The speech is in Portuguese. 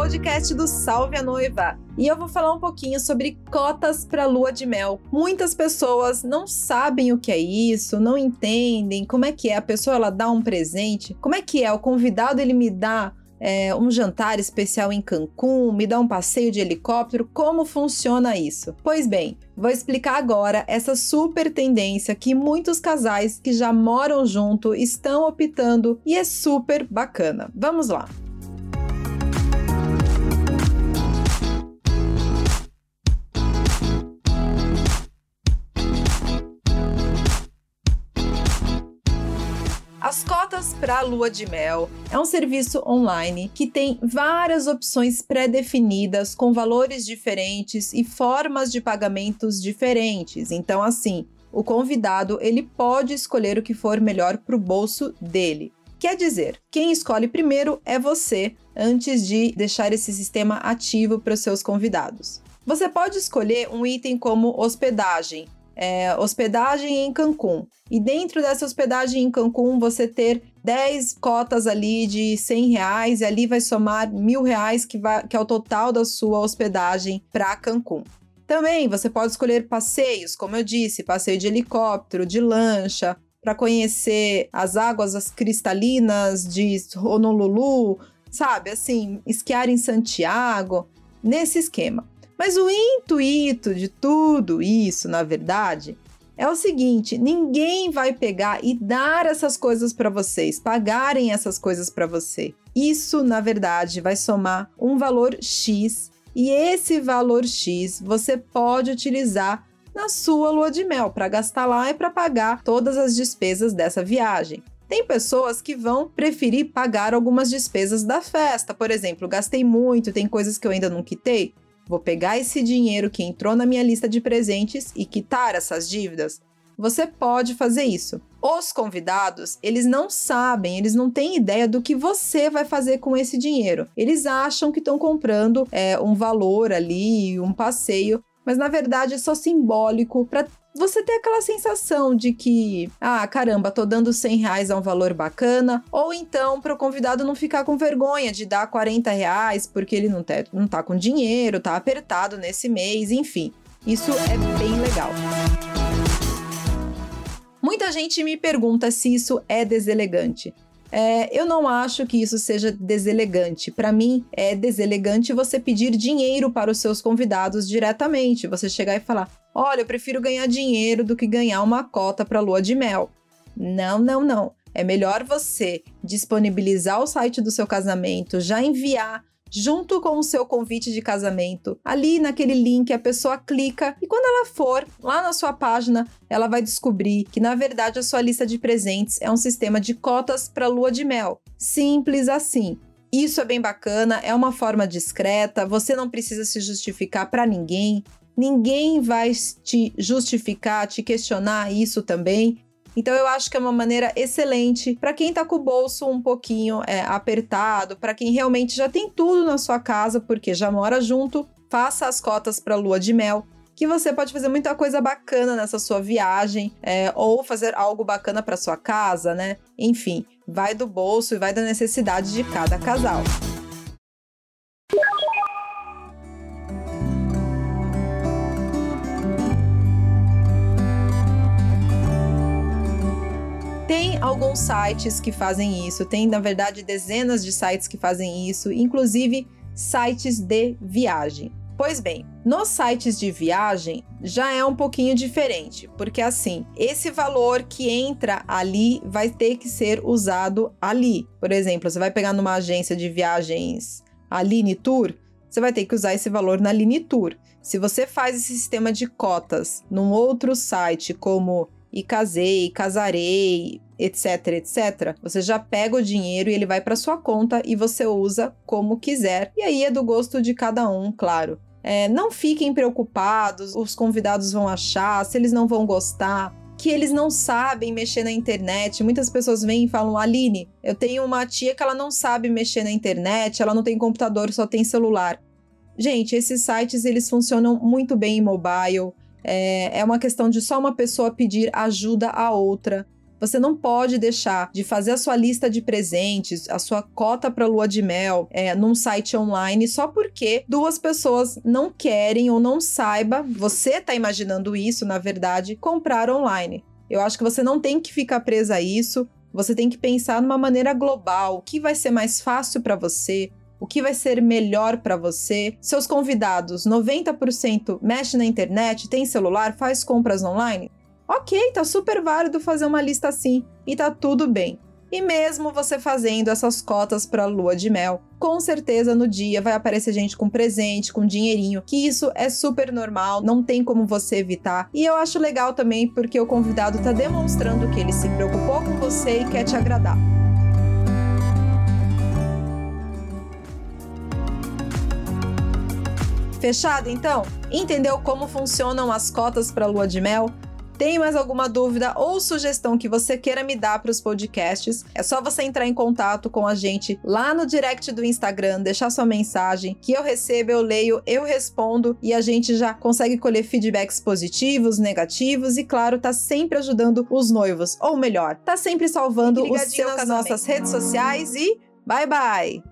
podcast do Salve a Noiva. E eu vou falar um pouquinho sobre cotas para lua de mel. Muitas pessoas não sabem o que é isso, não entendem como é que é a pessoa ela dá um presente, como é que é o convidado ele me dá é, um jantar especial em Cancún, me dá um passeio de helicóptero, como funciona isso? Pois bem, vou explicar agora essa super tendência que muitos casais que já moram junto estão optando e é super bacana. Vamos lá! As cotas para a lua de mel é um serviço online que tem várias opções pré-definidas com valores diferentes e formas de pagamentos diferentes. Então, assim, o convidado ele pode escolher o que for melhor para o bolso dele. Quer dizer, quem escolhe primeiro é você antes de deixar esse sistema ativo para os seus convidados. Você pode escolher um item como hospedagem, é, hospedagem em Cancún. E dentro dessa hospedagem em Cancún, você ter 10 cotas ali de 100 reais, e ali vai somar mil reais, que, vai, que é o total da sua hospedagem para Cancún. Também você pode escolher passeios, como eu disse, passeio de helicóptero, de lancha, para conhecer as águas as cristalinas de Honolulu, sabe? Assim, esquiar em Santiago, nesse esquema. Mas o intuito de tudo isso, na verdade, é o seguinte: ninguém vai pegar e dar essas coisas para vocês, pagarem essas coisas para você. Isso, na verdade, vai somar um valor X e esse valor X você pode utilizar na sua lua de mel para gastar lá e para pagar todas as despesas dessa viagem. Tem pessoas que vão preferir pagar algumas despesas da festa. Por exemplo, gastei muito, tem coisas que eu ainda não quitei. Vou pegar esse dinheiro que entrou na minha lista de presentes e quitar essas dívidas? Você pode fazer isso. Os convidados, eles não sabem, eles não têm ideia do que você vai fazer com esse dinheiro. Eles acham que estão comprando é, um valor ali, um passeio, mas na verdade é só simbólico para você ter aquela sensação de que, ah, caramba, tô dando 100 reais a um valor bacana, ou então para o convidado não ficar com vergonha de dar 40 reais porque ele não, tá, não tá com dinheiro, tá apertado nesse mês, enfim. Isso é bem legal. Muita gente me pergunta se isso é deselegante. É, eu não acho que isso seja deselegante. Para mim, é deselegante você pedir dinheiro para os seus convidados diretamente. Você chegar e falar: Olha, eu prefiro ganhar dinheiro do que ganhar uma cota para lua de mel. Não, não, não. É melhor você disponibilizar o site do seu casamento, já enviar junto com o seu convite de casamento. Ali naquele link a pessoa clica e quando ela for lá na sua página, ela vai descobrir que na verdade a sua lista de presentes é um sistema de cotas para lua de mel. Simples assim. Isso é bem bacana, é uma forma discreta, você não precisa se justificar para ninguém. Ninguém vai te justificar, te questionar isso também. Então eu acho que é uma maneira excelente para quem tá com o bolso um pouquinho é, apertado, para quem realmente já tem tudo na sua casa, porque já mora junto, faça as cotas para lua de mel. Que você pode fazer muita coisa bacana nessa sua viagem, é, ou fazer algo bacana para sua casa, né? Enfim, vai do bolso e vai da necessidade de cada casal. Alguns sites que fazem isso, tem na verdade dezenas de sites que fazem isso, inclusive sites de viagem. Pois bem, nos sites de viagem já é um pouquinho diferente, porque assim, esse valor que entra ali vai ter que ser usado ali. Por exemplo, você vai pegar numa agência de viagens Aline Tour, você vai ter que usar esse valor na Aline Tour. Se você faz esse sistema de cotas num outro site como e casei, casarei, etc, etc, você já pega o dinheiro e ele vai para sua conta e você usa como quiser. E aí é do gosto de cada um, claro. É, não fiquem preocupados, os convidados vão achar, se eles não vão gostar, que eles não sabem mexer na internet. Muitas pessoas vêm e falam: Aline, eu tenho uma tia que ela não sabe mexer na internet, ela não tem computador, só tem celular. Gente, esses sites eles funcionam muito bem em mobile. É, é uma questão de só uma pessoa pedir ajuda a outra. Você não pode deixar de fazer a sua lista de presentes, a sua cota para lua de mel, é, num site online só porque duas pessoas não querem ou não saiba, você está imaginando isso, na verdade, comprar online. Eu acho que você não tem que ficar presa a isso. Você tem que pensar numa maneira global, o que vai ser mais fácil para você, o que vai ser melhor para você. Seus convidados, 90% mexe na internet, tem celular, faz compras online. Ok, tá super válido fazer uma lista assim e tá tudo bem. E mesmo você fazendo essas cotas para lua de mel, com certeza no dia vai aparecer gente com presente, com dinheirinho, que isso é super normal, não tem como você evitar. E eu acho legal também porque o convidado tá demonstrando que ele se preocupou com você e quer te agradar. Fechado então? Entendeu como funcionam as cotas para lua de mel? Tem mais alguma dúvida ou sugestão que você queira me dar para os podcasts? É só você entrar em contato com a gente lá no direct do Instagram, deixar sua mensagem, que eu recebo, eu leio, eu respondo e a gente já consegue colher feedbacks positivos, negativos e, claro, tá sempre ajudando os noivos, ou melhor, tá sempre salvando o seu casamento. nas nossas redes sociais e bye bye!